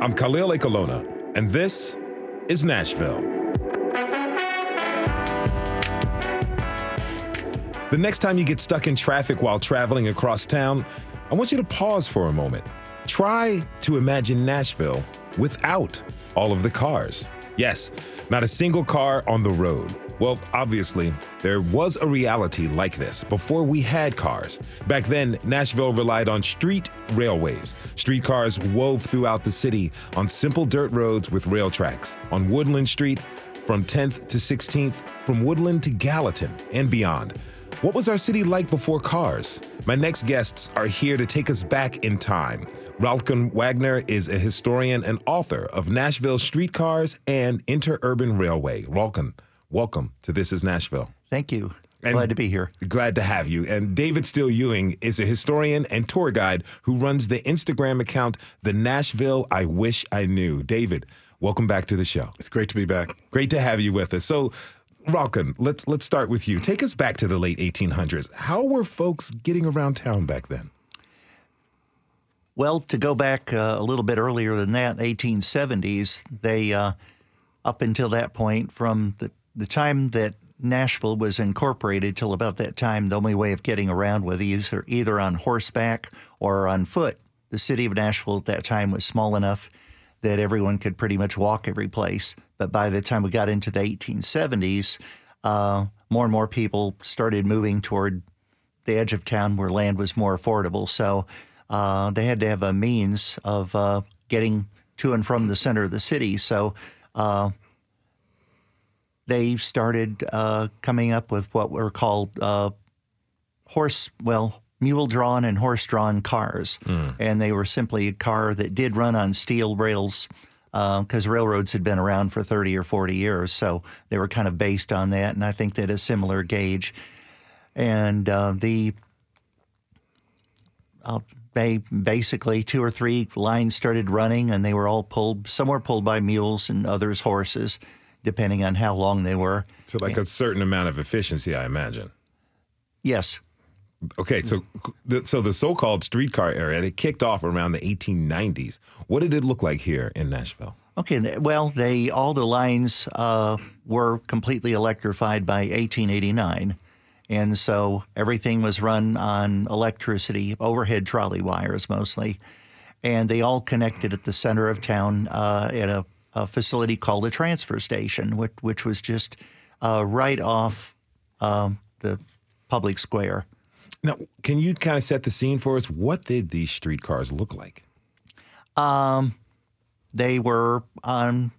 I'm Khalil Ekulona, and this is Nashville. The next time you get stuck in traffic while traveling across town, I want you to pause for a moment. Try to imagine Nashville without all of the cars. Yes, not a single car on the road. Well, obviously, there was a reality like this before we had cars. Back then, Nashville relied on street railways. Streetcars wove throughout the city on simple dirt roads with rail tracks. On Woodland Street, from 10th to 16th, from Woodland to Gallatin, and beyond. What was our city like before cars? My next guests are here to take us back in time. Ralcon Wagner is a historian and author of Nashville Streetcars and Interurban Railway. Ralcon, welcome to This is Nashville. Thank you. And- Glad to be here. Glad to have you. And David Steele Ewing is a historian and tour guide who runs the Instagram account, The Nashville I Wish I Knew. David, welcome back to the show. It's great to be back. Great to have you with us. So, Ralcon, let's let's start with you. Take us back to the late 1800s. How were folks getting around town back then? Well, to go back uh, a little bit earlier than that, 1870s, they, uh, up until that point, from the, the time that Nashville was incorporated till about that time, the only way of getting around was either, either on horseback or on foot. The city of Nashville at that time was small enough that everyone could pretty much walk every place. But by the time we got into the 1870s, uh, more and more people started moving toward the edge of town where land was more affordable. So uh, they had to have a means of uh, getting to and from the center of the city. So uh, they started uh, coming up with what were called uh, horse, well, mule drawn and horse drawn cars. And they were simply a car that did run on steel rails because railroads had been around for 30 or 40 years. So they were kind of based on that. And I think that a similar gauge. And uh, the uh, they basically two or three lines started running, and they were all pulled. Some were pulled by mules, and others horses, depending on how long they were. So, like a certain amount of efficiency, I imagine. Yes, Okay, so the, so the so-called streetcar era it kicked off around the 1890s. What did it look like here in Nashville? Okay. Well, they all the lines uh, were completely electrified by 1889, and so everything was run on electricity, overhead trolley wires mostly, and they all connected at the center of town uh, at a, a facility called a transfer station, which, which was just uh, right off um, the public square. Now, can you kind of set the scene for us? What did these streetcars look like? Um, they were on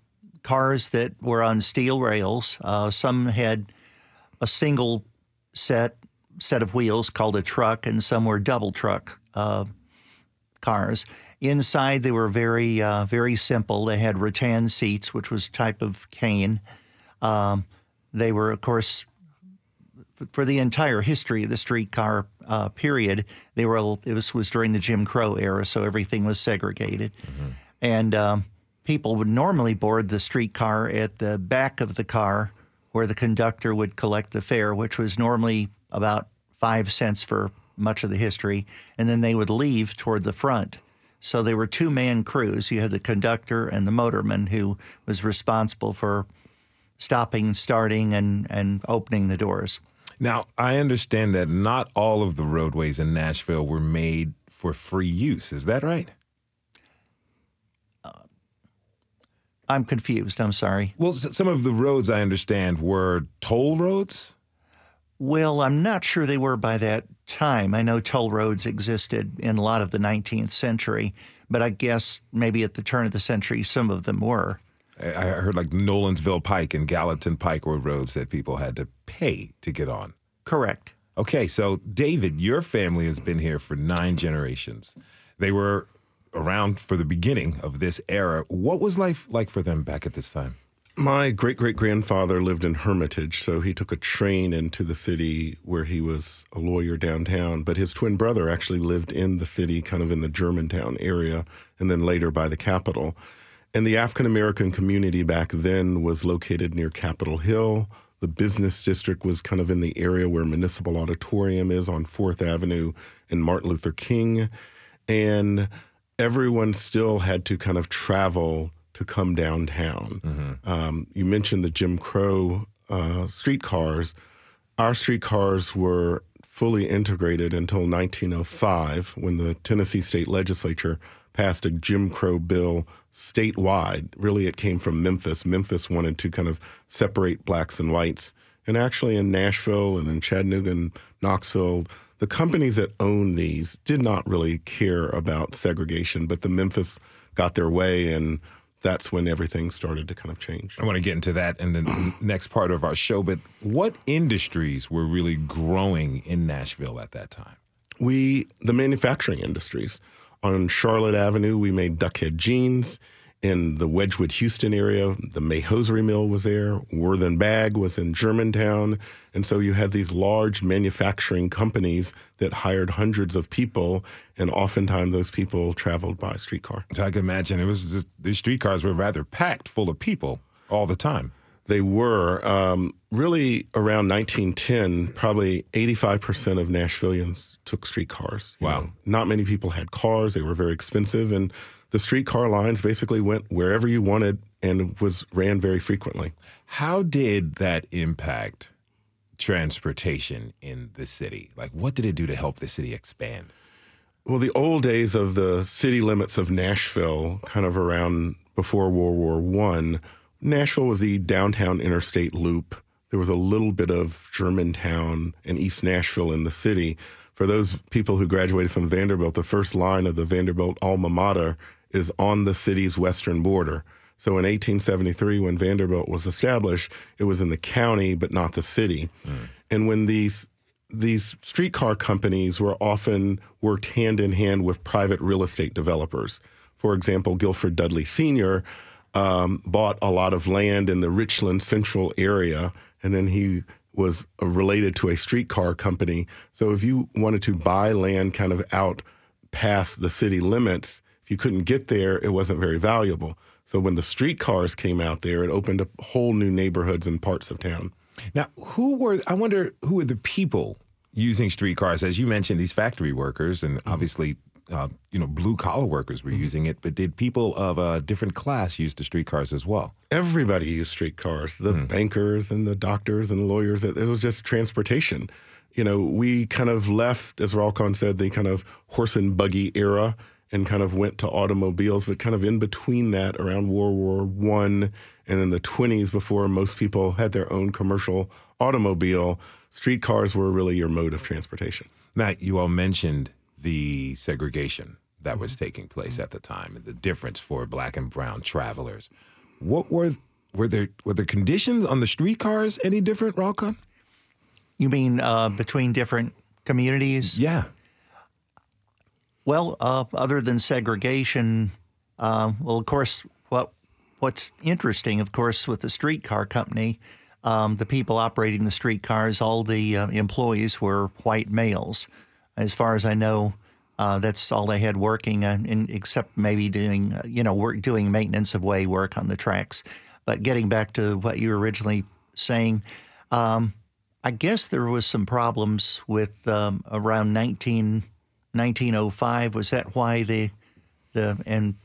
cars that were on steel rails. Uh, some had a single set set of wheels called a truck, and some were double truck uh, cars. Inside, they were very uh, very simple. They had rattan seats, which was type of cane. Um, they were, of course, for the entire history of the streetcar uh, period, they were all- it was was during the Jim Crow era, so everything was segregated, and um, people would normally board the streetcar at the back of the car, where the conductor would collect the fare, which was normally about five cents for much of the history, and then they would leave toward the front. So they were two man crews. You had the conductor and the motorman who was responsible for stopping, starting, and, and opening the doors. Now, I understand that not all of the roadways in Nashville were made for free use. Is that right? Uh, I'm confused. I'm sorry. Well, some of the roads I understand were toll roads. Well, I'm not sure they were by that time. I know toll roads existed in a lot of the 19th century, but I guess maybe at the turn of the century, some of them were. I I heard like Nolensville Pike and Gallatin Pike were roads that people had to pay to get on. Correct. Okay, so David, your family has been here for nine generations. They were around for the beginning of this era. What was life like for them back at this time? My great great grandfather lived in Hermitage, so he took a train into the city where he was a lawyer downtown. But his twin brother actually lived in the city, kind of in the Germantown area, and then later by the Capitol. And the African American community back then was located near Capitol Hill. The business district was kind of in the area where Municipal Auditorium is on Fourth Avenue and Martin Luther King. And everyone still had to kind of travel to come downtown. Mm-hmm. Um, you mentioned the Jim Crow uh, streetcars. Our streetcars were fully integrated until 1905 when the Tennessee state legislature passed a Jim Crow bill statewide. Really, it came from Memphis. Memphis wanted to kind of separate blacks and whites. And actually, in Nashville and in Chattanooga and Knoxville, the companies that owned these did not really care about segregation, but the Memphis got their way and that's when everything started to kind of change. I want to get into that in the next part of our show, but what industries were really growing in Nashville at that time? We, the manufacturing industries. On Charlotte Avenue, we made Duckhead jeans in the Wedgewood, Houston area. The May Hosiery Mill was there. Werthan Bag was in Germantown. And so you had these large manufacturing companies that hired hundreds of people, and oftentimes those people traveled by streetcar. So I can imagine it was just, these streetcars were rather packed full of people all the time. They were. Um, really, around 1910, probably 85% of Nashvillians took streetcars. Wow. Know. Not many people had cars, they were very expensive. And the streetcar lines basically went wherever you wanted and was ran very frequently. How did that impact transportation in the city? Like, what did it do to help the city expand? Well, the old days of the city limits of Nashville, kind of around before World War One, Nashville was the downtown interstate loop. There was a little bit of Germantown and East Nashville in the city. For those people who graduated from Vanderbilt, the first line of the Vanderbilt alma mater is on the city's western border. So in 1873, when Vanderbilt was established, it was in the county but not the city. Mm. And when these these streetcar companies were often worked hand in hand with private real estate developers. For example, Guilford Dudley Sr. Um, bought a lot of land in the Richland Central area, and then he was related to a streetcar company. So if you wanted to buy land kind of out past the city limits, if you couldn't get there, it wasn't very valuable. So when the streetcars came out there, it opened up whole new neighborhoods and parts of town. Now, who were, I wonder, who were the people using streetcars? As you mentioned, these factory workers, and mm-hmm. obviously, uh, you know, blue collar workers were mm-hmm. using it, but did people of a different class use the streetcars as well? Everybody used streetcars, the mm. bankers and the doctors and lawyers. It was just transportation. You know, we kind of left, as Ralcon said, the kind of horse and buggy era and kind of went to automobiles, but kind of in between that, around World War One and then the 20s, before most people had their own commercial automobile, streetcars were really your mode of transportation. Matt, you all mentioned the segregation that was mm-hmm. taking place at the time and the difference for black and brown travelers. What were were there were the conditions on the streetcars any different, Ralcon? You mean uh, between different communities? Yeah. Well, uh, other than segregation, uh, well, of course, what what's interesting, of course, with the streetcar company, um, the people operating the streetcars, all the uh, employees were white males. As far as I know, uh, that's all they had working, uh, in, except maybe doing uh, you know work doing maintenance of way work on the tracks. But getting back to what you were originally saying. Um, I guess there was some problems with um, around 19, 1905. Was that why the the and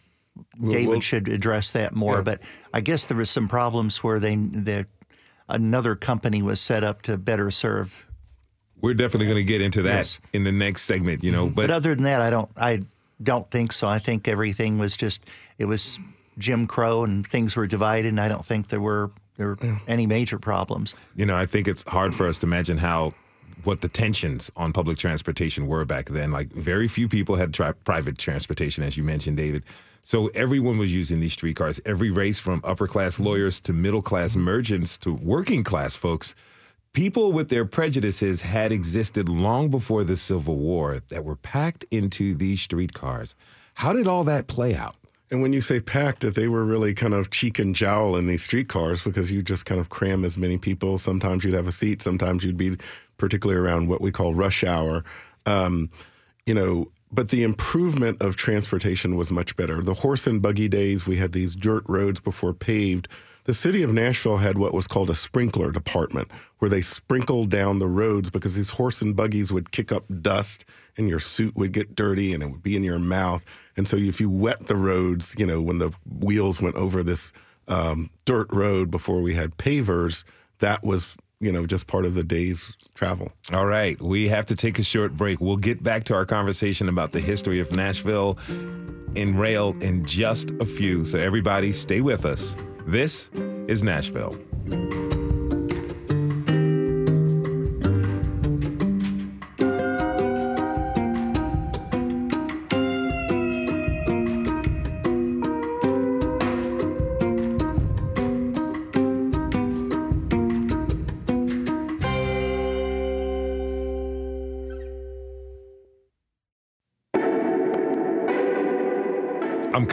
David well, should address that more? Yeah. But I guess there was some problems where they that another company was set up to better serve. We're definitely going to get into that yes. in the next segment. You know, mm-hmm. but, but other than that, I don't I don't think so. I think everything was just it was Jim Crow and things were divided, and I don't think there were there were any major problems. You know, I think it's hard for us to imagine how what the tensions on public transportation were back then. Like very few people had tri- private transportation, as you mentioned, David. So everyone was using these streetcars. Every race from upper class lawyers to middle class merchants to working class folks. People with their prejudices had existed long before the Civil War that were packed into these streetcars. How did all that play out? And when you say packed, that they were really kind of cheek and jowl in these streetcars because you just kind of cram as many people. Sometimes you'd have a seat, sometimes you'd be particularly around what we call rush hour. Um, you know, but the improvement of transportation was much better. The horse and buggy days, we had these dirt roads before paved. The city of Nashville had what was called a sprinkler department, where they sprinkled down the roads because these horse and buggies would kick up dust and your suit would get dirty and it would be in your mouth. And so if you wet the roads, you know, when the wheels went over this um, dirt road before we had pavers, that was you know, just part of the day's travel. All right. We have to take a short break. We'll get back to our conversation about the history of Nashville in rail in just a few. So, everybody, stay with us. This is Nashville.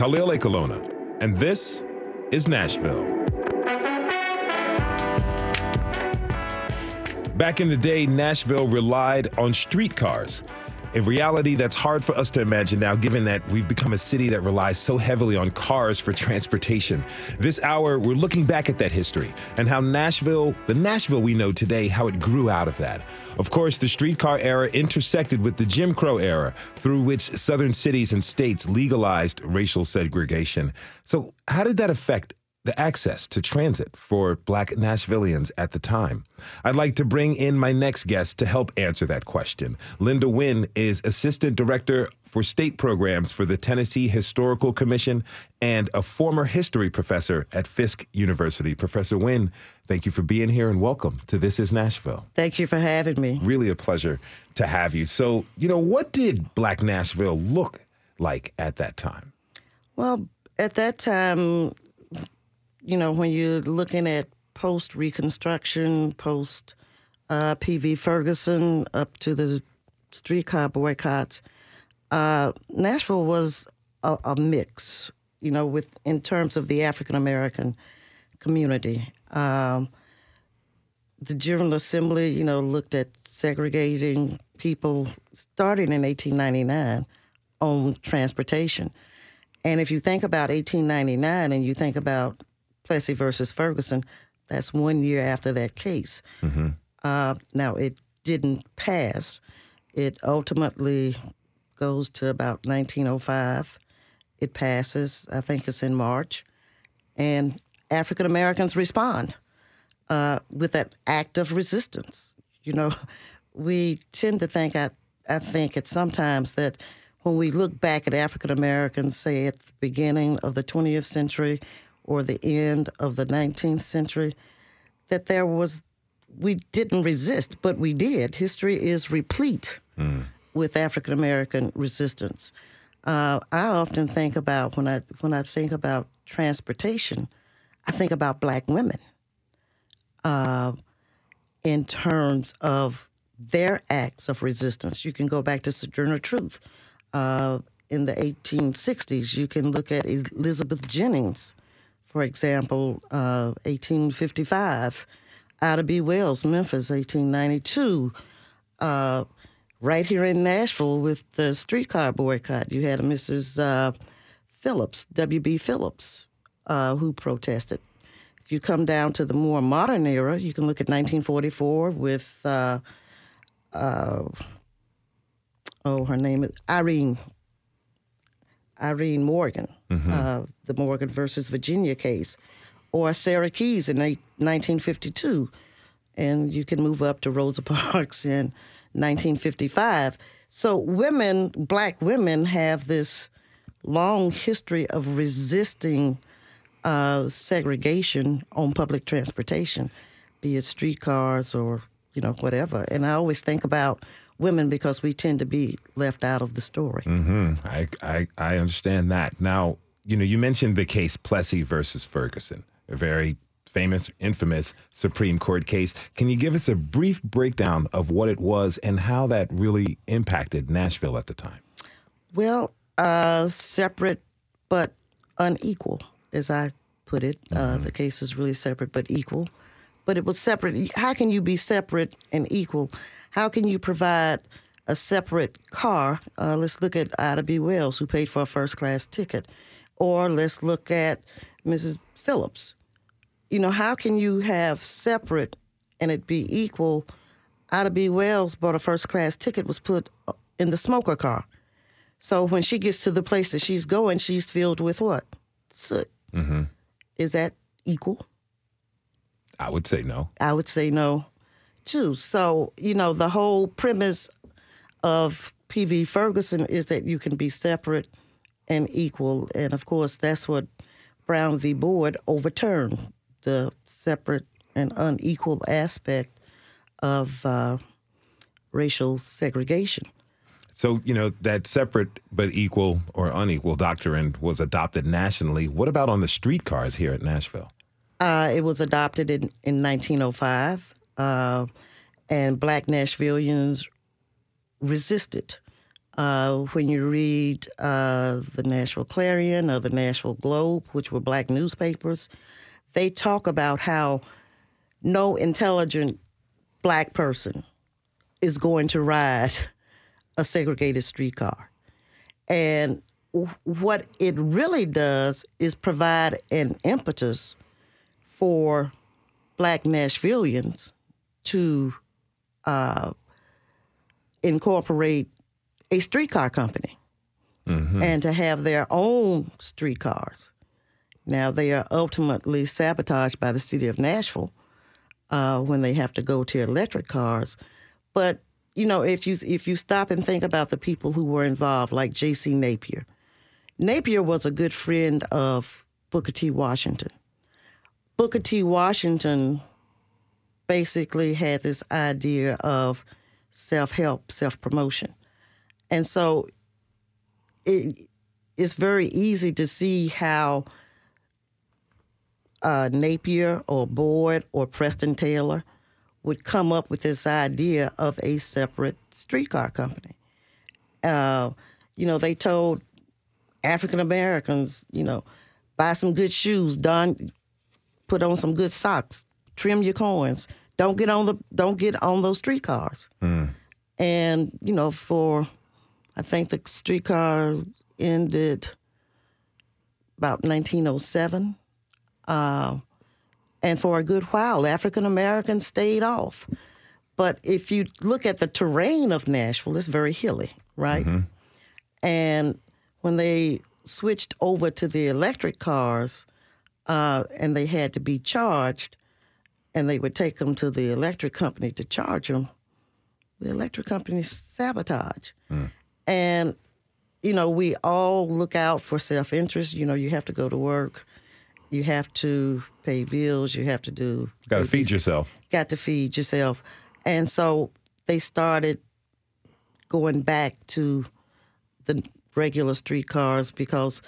Khalil Ekulona, and this is Nashville. Back in the day, Nashville relied on streetcars a reality that's hard for us to imagine now, given that we've become a city that relies so heavily on cars for transportation. This hour, we're looking back at that history and how Nashville, the Nashville we know today, how it grew out of that. Of course, the streetcar era intersected with the Jim Crow era, through which southern cities and states legalized racial segregation. So, how did that affect the access to transit for Black Nashvillians at the time? I'd like to bring in my next guest to help answer that question. Linda Wynn is Assistant Director for State Programs for the Tennessee Historical Commission and a former history professor at Fisk University. Professor Wynn, thank you for being here and welcome to This is Nashville. Thank you for having me. Really a pleasure to have you. So, you know, what did Black Nashville look like at that time? Well, at that time, you know, when you're looking at post Reconstruction, post uh, PV Ferguson, up to the streetcar boycotts, uh, Nashville was a, a, mix, you know, with in terms of the African American community. Um, the General Assembly, you know, looked at segregating people starting in 1899 on transportation. And if you think about 1899 and you think about Plessy versus Ferguson. That's one year after that case. Mm-hmm. Uh, now, it didn't pass. It ultimately goes to about 1905. It passes, I think it's in March, and African Americans respond uh, with that act of resistance. You know, we tend to think, I, I think, it's sometimes that when we look back at African Americans, say at the beginning of the 20th century or the end of the 19th century, that there was, we didn't resist, but we did. History is replete mm. with African American resistance. Uh, I often think about when I when I think about transportation, I think about black women uh, in terms of their acts of resistance. You can go back to Sojourner Truth uh, in the 1860s. You can look at Elizabeth Jennings for example, uh, 1855, Ida B. Wells, Memphis, 1892. Uh, right here in Nashville with the streetcar boycott, you had a Mrs. Uh, Phillips, W.B. Phillips, uh, who protested. If you come down to the more modern era, you can look at 1944 with, uh, uh, oh, her name is Irene Irene Morgan, mm-hmm. uh, the Morgan versus Virginia case, or Sarah Keys in 1952. And you can move up to Rosa Parks in 1955. So, women, black women, have this long history of resisting uh, segregation on public transportation, be it streetcars or you know whatever. And I always think about women because we tend to be left out of the story. Mm-hmm. I, I, I understand that. Now, you know, you mentioned the case Plessy versus Ferguson, a very famous, infamous Supreme Court case. Can you give us a brief breakdown of what it was and how that really impacted Nashville at the time? Well, uh, separate but unequal, as I put it. Uh, mm-hmm. Uh, the case is really separate but equal. But it was separate. How can you be separate and equal? How can you provide a separate car. Uh, let's look at Ida B. Wells, who paid for a first class ticket, or let's look at Mrs. Phillips. You know, how can you have separate and it be equal? Ida B. Wells bought a first class ticket, was put in the smoker car. So when she gets to the place that she's going, she's filled with what? Soot. Mm-hmm. Is that equal? I would say no. I would say no, too. So, you know, the whole premise of P.V. Ferguson is that you can be separate and equal. And of course, that's what Brown v. Board overturned the separate and unequal aspect of uh, racial segregation. So, you know, that separate but equal or unequal doctrine was adopted nationally. What about on the streetcars here at Nashville? Uh, it was adopted in, in 1905, uh, and black Nashvillians resisted. Uh, when you read uh, the Nashville Clarion or the Nashville Globe, which were black newspapers, they talk about how no intelligent black person is going to ride a segregated streetcar. And what it really does is provide an impetus for black Nashvillians to uh, incorporate a streetcar company mm-hmm. and to have their own streetcars. Now, they are ultimately sabotaged by the city of Nashville uh, when they have to go to electric cars. But you know, if you if you stop and think about the people who were involved, like J.C. Napier, Napier was a good friend of Booker T. Washington. Booker T. Washington basically had this idea of self help, self promotion. And so it, it's very easy to see how uh, Napier or Boyd or Preston Taylor would come up with this idea of a separate streetcar company. Uh, you know, they told African Americans, you know, buy some good shoes, don, put on some good socks, trim your coins. Don't get on the don't get on those streetcars. Mm. And you know, for I think the streetcar ended about 1907. Uh, and for a good while, African Americans stayed off. But if you look at the terrain of Nashville, it's very hilly, right? Mm-hmm. And when they switched over to the electric cars uh, and they had to be charged, and they would take them to the electric company to charge them, the electric company sabotage. Mm. And, you know, we all look out for self interest. You know, you have to go to work you have to pay bills. You have to do. Got to feed yourself. Got to feed yourself, and so they started going back to the regular streetcars because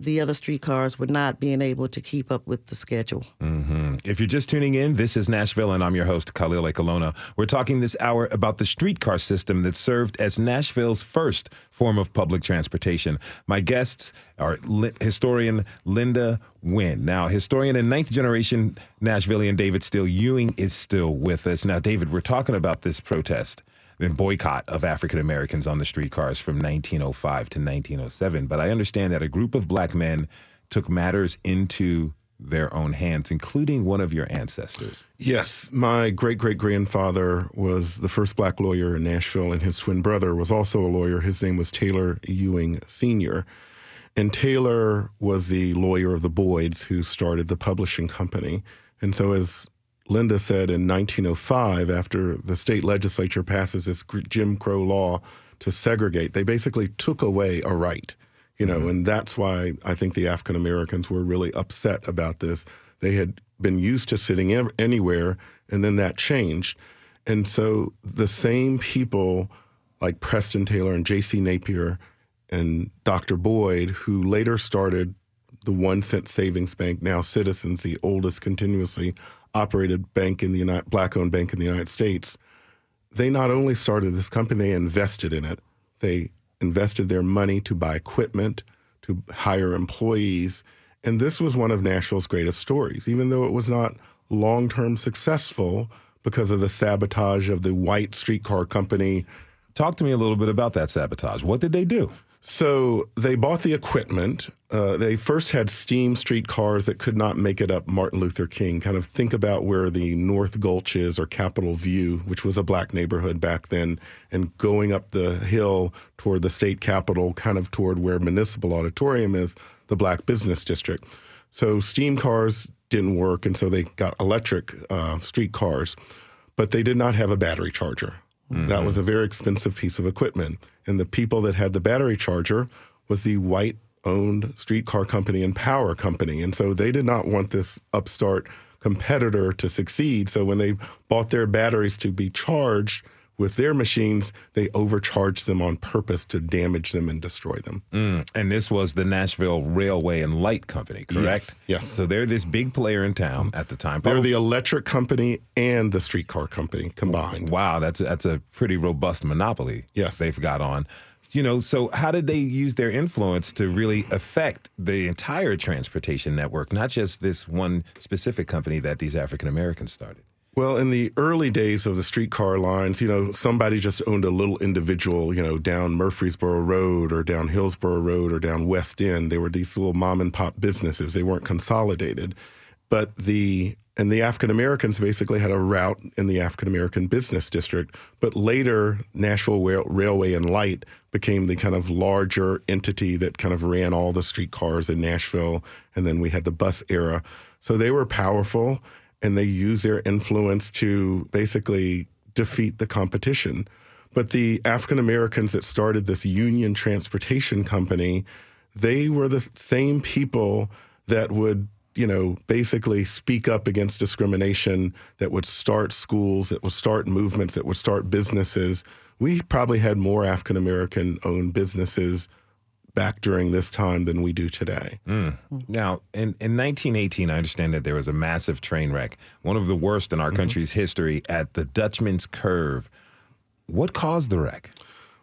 the other streetcars were not being able to keep up with the schedule. Mm-hmm. If you're just tuning in, this is Nashville, and I'm your host, Khalil Ekulona. We're talking this hour about the streetcar system that served as Nashville's first form of public transportation. My guests are historian Linda Wynn. Now, historian and ninth generation Nashvilleian David Steele Ewing is still with us. Now, David, we're talking about this protest and boycott of African Americans on the streetcars from 1905 to 1907. But I understand that a group of black men took matters into their own hands, including one of your ancestors. Yes, my great great grandfather was the first black lawyer in Nashville, and his twin brother was also a lawyer. His name was Taylor Ewing Sr. And Taylor was the lawyer of the Boyds who started the publishing company. And so, as Linda said in 1905, after the state legislature passes this Jim Crow law to segregate, they basically took away a right, you know, mm-hmm. and that's why I think the African Americans were really upset about this. They had been used to sitting ev- anywhere, and then that changed. And so the same people like Preston Taylor and J.C. Napier and Dr. Boyd, who later started the one cent savings bank, now Citizens, the oldest continuously operated bank in the United, black-owned bank in the United States, they not only started this company, they invested in it. They invested their money to buy equipment, to hire employees, and this was one of Nashville's greatest stories, even though it was not long-term successful because of the sabotage of the white streetcar company Talk to me a little bit about that sabotage. What did they do? So they bought the equipment. Uh, they first had steam streetcars that could not make it up Martin Luther King. Kind of think about where the North Gulch is or Capitol View, which was a black neighborhood back then, and going up the hill toward the state capitol, kind of toward where Municipal Auditorium is, the black business district. So steam cars didn't work, and so they got electric uh, streetcars, but they did not have a battery charger. Mm-hmm. That was a very expensive piece of equipment. And the people that had the battery charger was the white owned streetcar company and power company. And so they did not want this upstart competitor to succeed. So when they bought their batteries to be charged, with their machines, they overcharged them on purpose to damage them and destroy them. Mm. And this was the Nashville Railway and Light Company, correct? Yes. yes. So they're this big player in town at the time. They're the electric company and the streetcar company combined. Wow, that's a, that's a pretty robust monopoly. Yes, they've got on. You know, so how did they use their influence to really affect the entire transportation network, not just this one specific company that these African Americans started? Well, in the early days of the streetcar lines, you know, somebody just owned a little individual, you know, down Murfreesboro Road or down Hillsborough Road or down West End. They were these little mom and pop businesses. They weren't consolidated. But the and the African Americans basically had a route in the African American business district. But later, Nashville Railway and Light became the kind of larger entity that kind of ran all the streetcars in Nashville. And then we had the bus era. So they were powerful and they use their influence to basically defeat the competition. But the African Americans that started this union transportation company, they were the same people that would, you know, basically speak up against discrimination, that would start schools, that would start movements, that would start businesses. We probably had more African American owned businesses back during this time than we do today. Mm. Now, in, in 1918, I understand that there was a massive train wreck, one of the worst in our mm-hmm. country's history, at the Dutchman's Curve. What caused the wreck?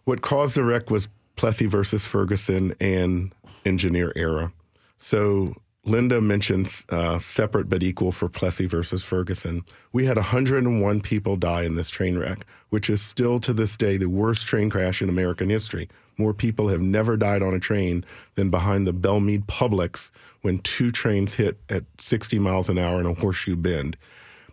What caused the wreck was Plessy versus Ferguson and engineer error. So Linda mentions uh, separate but equal for Plessy versus Ferguson. We had 101 people die in this train wreck, which is still to this day the worst train crash in American history. More people have never died on a train than behind the Belle Meade Publix when two trains hit at 60 miles an hour in a horseshoe bend.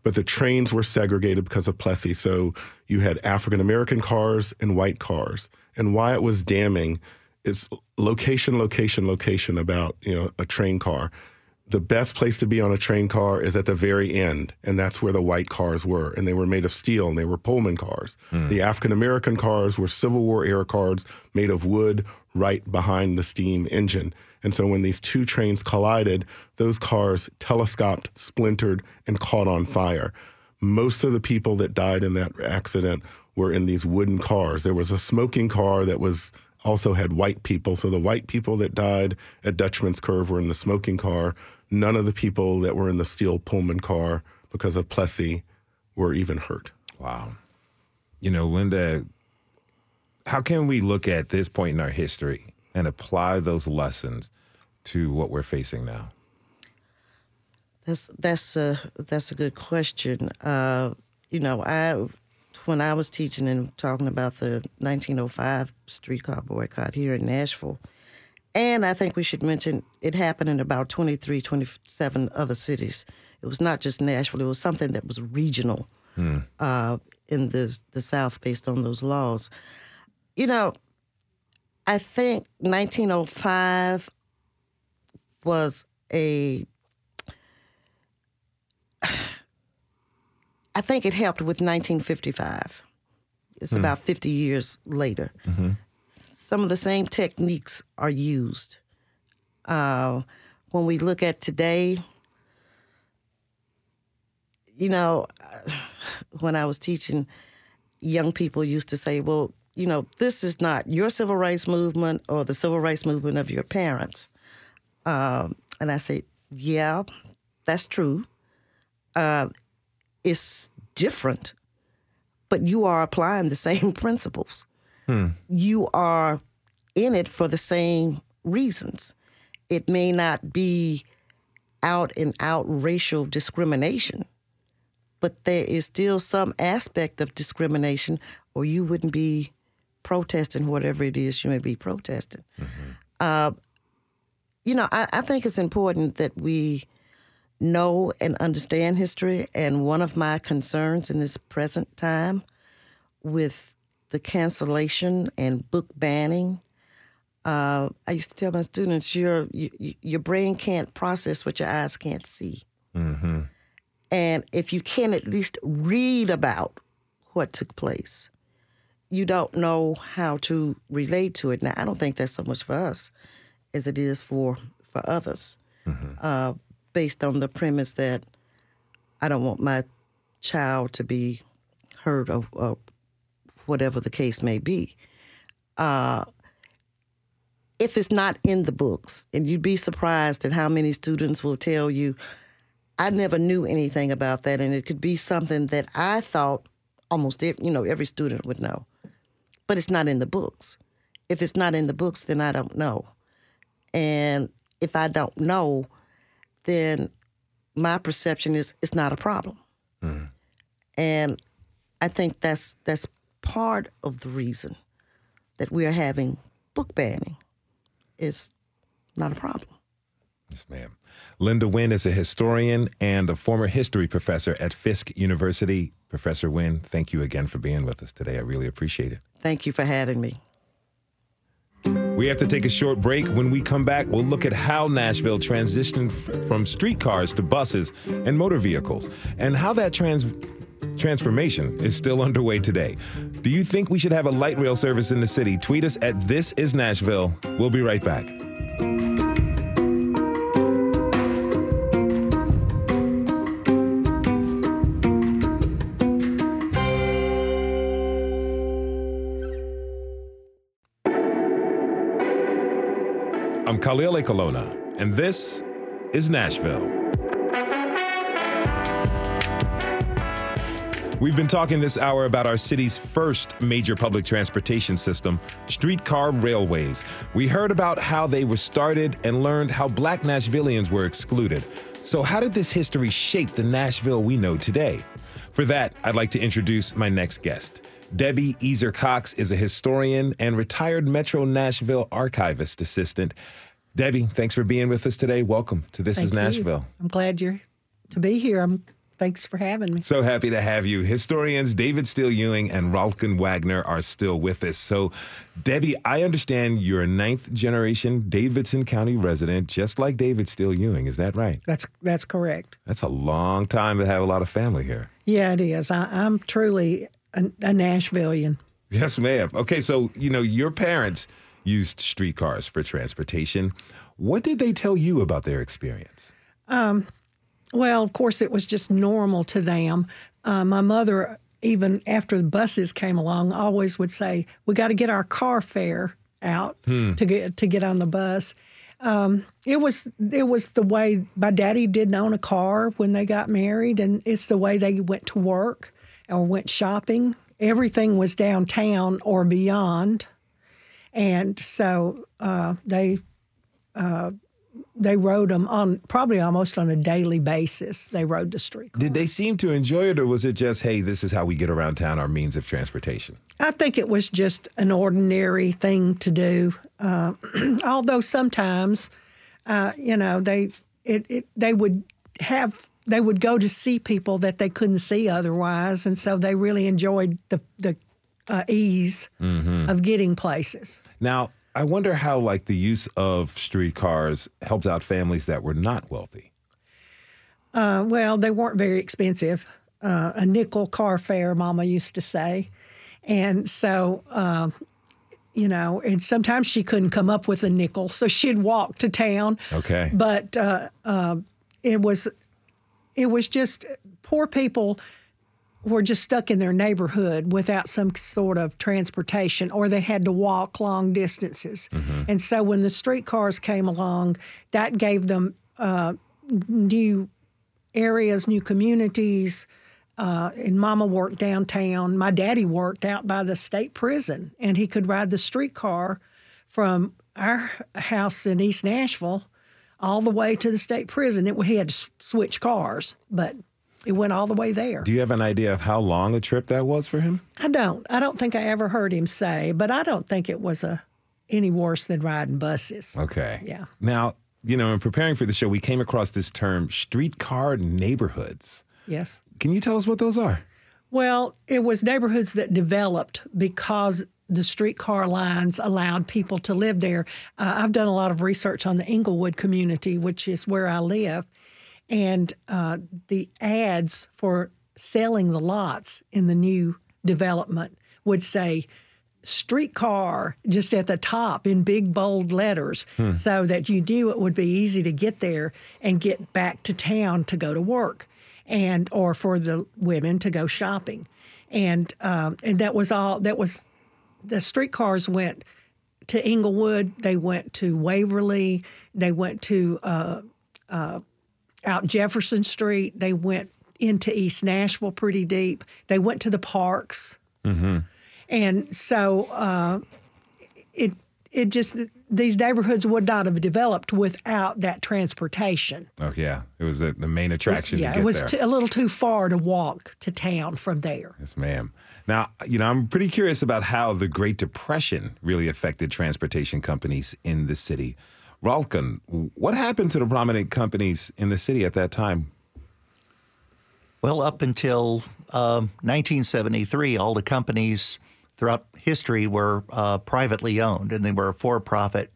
But the trains were segregated because of Plessy. So you had African American cars and white cars. And why it was damning is location, location, location about you know a train car the best place to be on a train car is at the very end, and that's where the white cars were. And they were made of steel, and they were Pullman cars. Mm. The African American cars were Civil War era cars made of wood, right behind the steam engine. And so when these two trains collided, those cars telescoped, splintered, and caught on fire. Most of the people that died in that accident were in these wooden cars. There was a smoking car that was also had white people. So the white people that died at Dutchman's Curve were in the smoking car. None of the people that were in the steel Pullman car because of Plessy were even hurt. Wow. You know, Linda, how can we look at this point in our history and apply those lessons to what we're facing now? That's that's a that's a good question. Uh, you know, I when I was teaching and talking about the 1905 streetcar boycott here in Nashville, and I think we should mention it happened in about 23, 27 other cities. It was not just Nashville, it was something that was regional hmm. uh, in the, the South based on those laws. You know, I think 1905 was a. I think it helped with 1955. It's hmm. about 50 years later. Mm-hmm some of the same techniques are used. Uh, when we look at today, you know, when I was teaching, young people used to say, well, you know, this is not your civil rights movement or the civil rights movement of your parents. Um, and I say, yeah, that's true. Uh, it's different, but you are applying the same principles hmm. you are in it for the same reasons. It may not be out and out racial discrimination, but there is still some aspect of discrimination, or you wouldn't be protesting whatever it is you may be protesting. Uh, you know, I, I think it's important that we know and understand history. And one of my concerns in this present time with the cancellation and book banning, uh, I used to tell my students, your you, your brain can't process what your eyes can't see. And if you can at least read about what took place, you don't know how to relate to it. Now, I don't think that's so much for us as it is for for others, uh, based on the premise that I don't want my child to be hurt or, or whatever the case may be. Uh, if it's not in the books, and you'd be surprised at how many students will tell you, I never knew anything about that, and it could be something that I thought almost you know every student would know, but it's not in the books. If it's not in the books, then I don't know, and if I don't know, then my perception is it's not a problem, mm-hmm. and I think that's that's part of the reason that we are having book banning. Is not a problem. Yes, ma'am. Linda Wynn is a historian and a former history professor at Fisk University. Professor Wynn, thank you again for being with us today. I really appreciate it. Thank you for having me. We have to take a short break. When we come back, we'll look at how Nashville transitioned f- from streetcars to buses and motor vehicles and how that trans- transformation is still underway today. Do you think we should have a light rail service in the city? Tweet us at This Is Nashville. We'll be right back. Khalil Ekulona, and this is Nashville. We've been talking this hour about our city's first major public transportation system, streetcar railways. We heard about how they were started and learned how black Nashvillians were excluded. So, how did this history shape the Nashville we know today? For that, I'd like to introduce my next guest. Debie Oeser Cox is a historian and retired Metro Nashville archivist assistant. Debie, thanks for being with us today. Welcome to This Thank is you. Nashville. I'm glad you're to be here. I'm thanks for having me. So happy to have you. Historians David Steele Ewing and Ralcon Wagner are still with us. So, Debie, I understand you're a ninth generation Davidson County resident, just like David Steele Ewing. Is that right? That's that's correct. That's a long time to have a lot of family here. Yeah, it is. I, I'm truly a, a Nashvilleian. Yes, ma'am. Okay, so, you know, your parents used streetcars for transportation. What did they tell you about their experience? Well, of course, it was just normal to them. Uh, my mother, even after the buses came along, always would say, "We got to get our car fare out to get to get on the bus." Um, it was it was the way my daddy didn't own a car when they got married, and it's the way they went to work or went shopping. Everything was downtown or beyond, and so uh, they they rode them on probably almost on a daily basis. They rode the streetcar. Did they seem to enjoy it, or was it just, hey, this is how we get around town, our means of transportation? I think it was just an ordinary thing to do. Uh, although sometimes, uh, you know, they it, it they would have they would go to see people that they couldn't see otherwise, and so they really enjoyed the the uh, ease of getting places. Now, I wonder how like the use of streetcars helped out families that were not wealthy. Uh, well, they weren't very expensive. Uh, a nickel car fare, Mama used to say, and so. Uh, you know, and sometimes she couldn't come up with a nickel, so she'd walk to town. Okay. But uh, uh, it was, it was just poor people were just stuck in their neighborhood without some sort of transportation, or they had to walk long distances. And so when the streetcars came along, that gave them uh, new areas, new communities. Uh, and Mama worked downtown. My daddy worked out by the state prison, and he could ride the streetcar from our house in East Nashville all the way to the state prison. It, he had to switch cars, but It went all the way there. Do you have an idea of how long a trip that was for him? I don't. I don't think I ever heard him say, but I don't think it was a any worse than riding buses. Okay. Yeah. Now, you know, in preparing for the show, we came across this term streetcar neighborhoods. Yes. Can you tell us what those are? Well, it was neighborhoods that developed because the streetcar lines allowed people to live there. Uh, I've done a lot of research on the Inglewood community, which is where I live, and uh, the ads for selling the lots in the new development would say streetcar just at the top in big bold letters so that you knew it would be easy to get there and get back to town to go to work and or for the women to go shopping. And um, and that was all that was the streetcars went to Inglewood they went to Waverly they went to uh, uh, out Jefferson Street they went into East Nashville pretty deep they went to the parks and so uh, it it just these neighborhoods would not have developed without that transportation. Oh, yeah. It was the, the main attraction yeah, to get it was t- a little too far to walk to town from there. Yes, ma'am. Now, you know, I'm pretty curious about how the Great Depression really affected transportation companies in the city. Ralcon, what happened to the prominent companies in the city at that time? Well, up until um 1973, all the companies throughout history were uh, privately owned and they were for profit.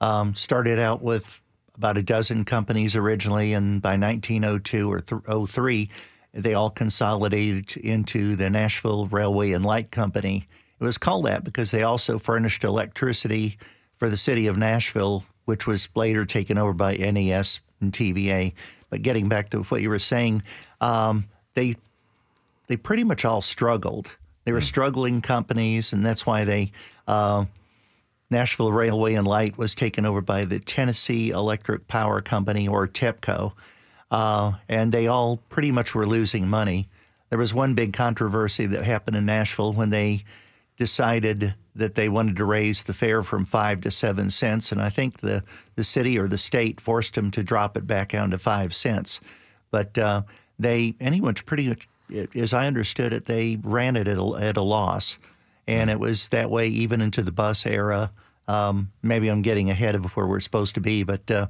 Um, started out with about a dozen companies originally, and by 1902 or th- 03, they all consolidated into the Nashville Railway and Light Company. It was called that because they also furnished electricity for the city of Nashville, which was later taken over by NES and TVA. But getting back to what you were saying, um, they they pretty much all struggled. They were struggling companies, and that's why they uh, Nashville Railway and Light was taken over by the Tennessee Electric Power Company or TEPCO, uh, and they all pretty much were losing money. There was one big controversy that happened in Nashville when they decided that they wanted to raise the fare from five to seven cents, and I think the the city or the state forced them to drop it back down to five cents. But uh, they anyone's pretty much, as I understood it, they ran it at a, at a loss, and it was that way even into the bus era. Um, maybe I'm getting ahead of where we're supposed to be, but uh,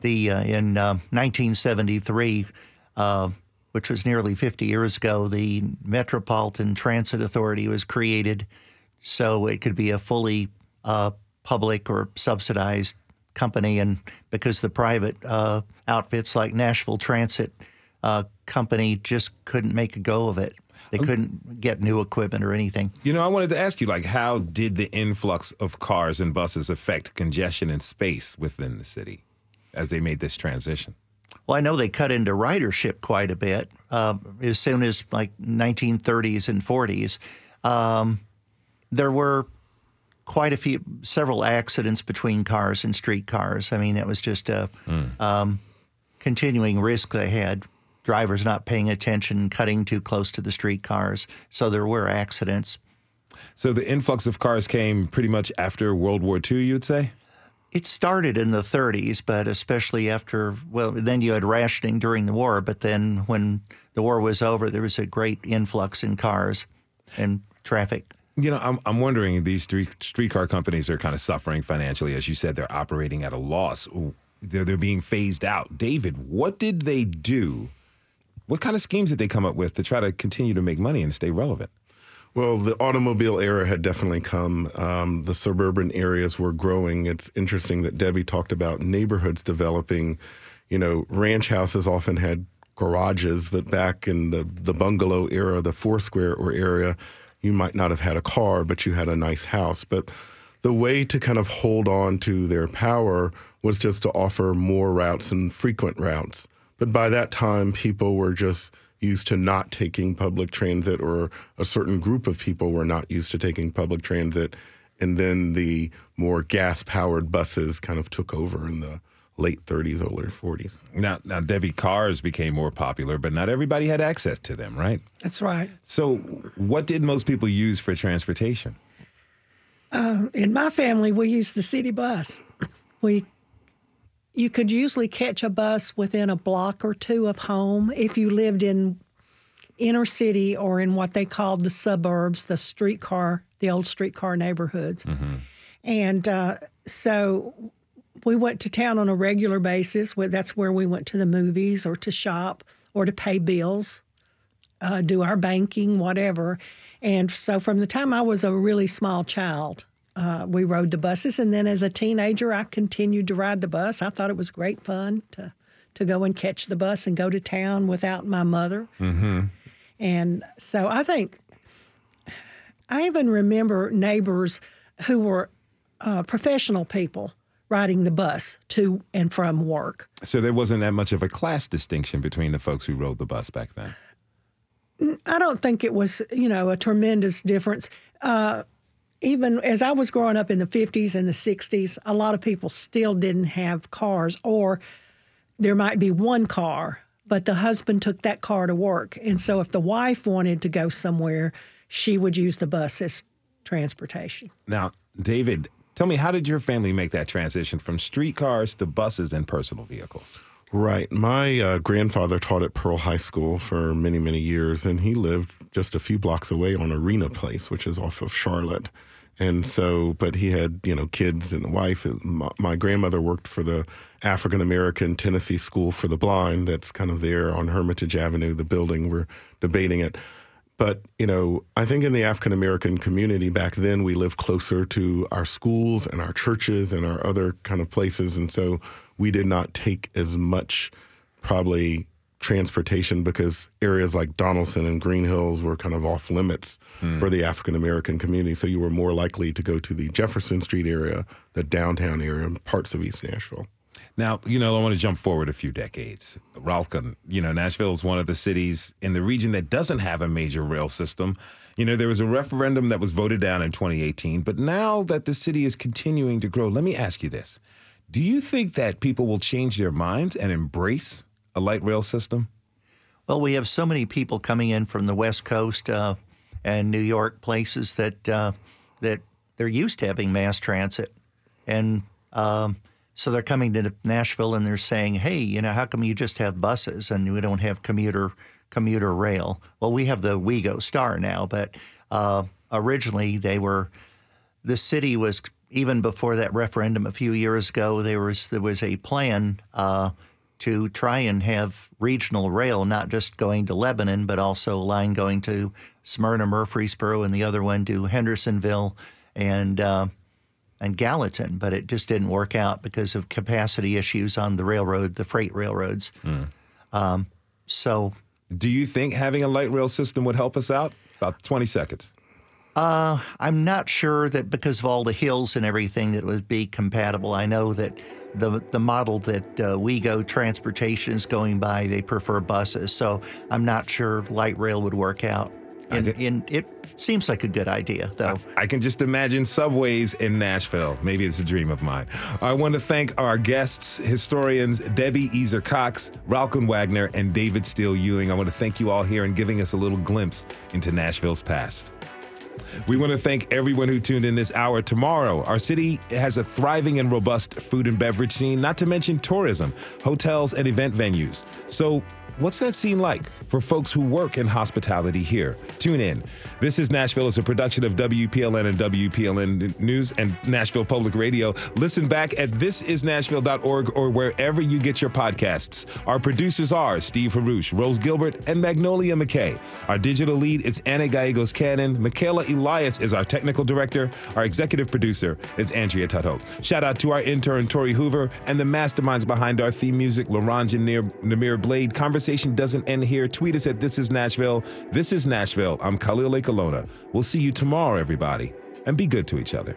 the uh, in uh, 1973, uh, which was nearly 50 years ago, the Metropolitan Transit Authority was created so it could be a fully uh, public or subsidized company. And because the private uh, outfits like Nashville Transit uh, Company just couldn't make a go of it, they couldn't get new equipment or anything. You know, I wanted to ask you, like, how did the influx of cars and buses affect congestion and space within the city as they made this transition? Well, I know they cut into ridership quite a bit um, as soon as like 1930s and 40s. Um, there were quite a few, several accidents between cars and streetcars. I mean, it was just a um, continuing risk they had. Drivers not paying attention, cutting too close to the streetcars. So there were accidents. So the influx of cars came pretty much after World War II, you'd say? It started in the 30s, but especially after, well, then you had rationing during the war, but then when the war was over, there was a great influx in cars and traffic. You know, I'm, I'm wondering these street, streetcar companies are kind of suffering financially. As you said, they're operating at a loss. They're, they're being phased out. David, what did they do? What kind of schemes did they come up with to try to continue to make money and stay relevant? Well, the automobile era had definitely come. Um, the suburban areas were growing. It's interesting that Debie talked about neighborhoods developing. You know, ranch houses often had garages, but back in the, the bungalow era, the four square or area, you might not have had a car, but you had a nice house. But the way to kind of hold on to their power was just to offer more routes and frequent routes. But by that time, people were just used to not taking public transit, or a certain group of people were not used to taking public transit. And then the more gas powered buses kind of took over in the late 30s, early 40s. Now, now, Debie, cars became more popular, but not everybody had access to them, right? That's right. So, what did most people use for transportation? In my family, we used the city bus. We you could usually catch a bus within a block or two of home if you lived in inner city or in what they called the suburbs, the streetcar, the old streetcar neighborhoods. And uh, so we went to town on a regular basis. That's where we went to the movies or to shop or to pay bills, uh, do our banking, whatever. And so from the time I was a really small child, uh, we rode the buses. And then as a teenager, I continued to ride the bus. I thought it was great fun to, to go and catch the bus and go to town without my mother. And so I think I even remember neighbors who were uh, professional people riding the bus to and from work. So there wasn't that much of a class distinction between the folks who rode the bus back then. I don't think it was, you know, a tremendous difference. Uh, even as I was growing up in the 50s and the 60s, a lot of people still didn't have cars, or there might be one car, but the husband took that car to work. And so if the wife wanted to go somewhere, she would use the bus as transportation. Now, David, tell me, how did your family make that transition from streetcars to buses and personal vehicles? Right. My uh, grandfather taught at Pearl High School for many, many years, and he lived just a few blocks away on Arena Place, which is off of Charlotte. And so, but he had, you know, kids and a wife. My, my grandmother worked for the African American Tennessee School for the Blind. That's kind of there on Hermitage Avenue, the building we're debating it. But, you know, I think in the African American community back then, we lived closer to our schools and our churches and our other kind of places. And so we did not take as much, probably, transportation because areas like Donelson and Green Hills were kind of off limits hmm. for the African American community. So you were more likely to go to the Jefferson Street area, the downtown area, and parts of East Nashville. Now, you know, I want to jump forward a few decades. Ralcon, you know, Nashville is one of the cities in the region that doesn't have a major rail system. You know, there was a referendum that was voted down in 2018, but now that the city is continuing to grow, let me ask you this. Do you think that people will change their minds and embrace a light rail system? Well, we have so many people coming in from the West Coast uh, and New York places that uh, that they're used to having mass transit, and um, so they're coming to Nashville and they're saying, "Hey, you know, how come you just have buses and we don't have commuter commuter rail?" Well, we have the WeGo Star now, but uh, originally they were the city was even before that referendum a few years ago. There was there was a plan uh, to try and have regional rail, not just going to Lebanon, but also a line going to Smyrna, Murfreesboro, and the other one to Hendersonville and uh, and Gallatin. But it just didn't work out because of capacity issues on the railroad, the freight railroads. Um, so Do you think having a light rail system would help us out? About 20 seconds. Uh, I'm not sure that because of all the hills and everything that it would be compatible. I know that the the model that uh, WeGo Transportation is going by, they prefer buses. So I'm not sure light rail would work out. And, Okay. and it seems like a good idea, though. I can just imagine subways in Nashville. Maybe it's a dream of mine. I want to thank our guests, historians Debie Oeser Cox, Ralcon Wagner, and David Steele Ewing. I want to thank you all here and giving us a little glimpse into Nashville's past. We want to thank everyone who tuned in this hour. Tomorrow, our city has a thriving and robust food and beverage scene, not to mention tourism, hotels, and event venues. So, what's that scene like for folks who work in hospitality here? Tune in. This is Nashville is a production of WPLN and WPLN News and Nashville Public Radio. Listen back at thisisnashville.org or wherever you get your podcasts. Our producers are Steve Haruch, Rose Gilbert, and Magnolia McKay. Our digital lead is Anna Gallegos Cannon. Michaela Elias is our technical director. Our executive producer is Andrea Tudhope. Shout out to our intern, Tori Hoover, and the masterminds behind our theme music, Laurent Namir Blade. Conversation doesn't end here. Tweet us at This Is Nashville. This is Nashville. I'm Khalil Ekulona. We'll see you tomorrow, everybody, and be good to each other.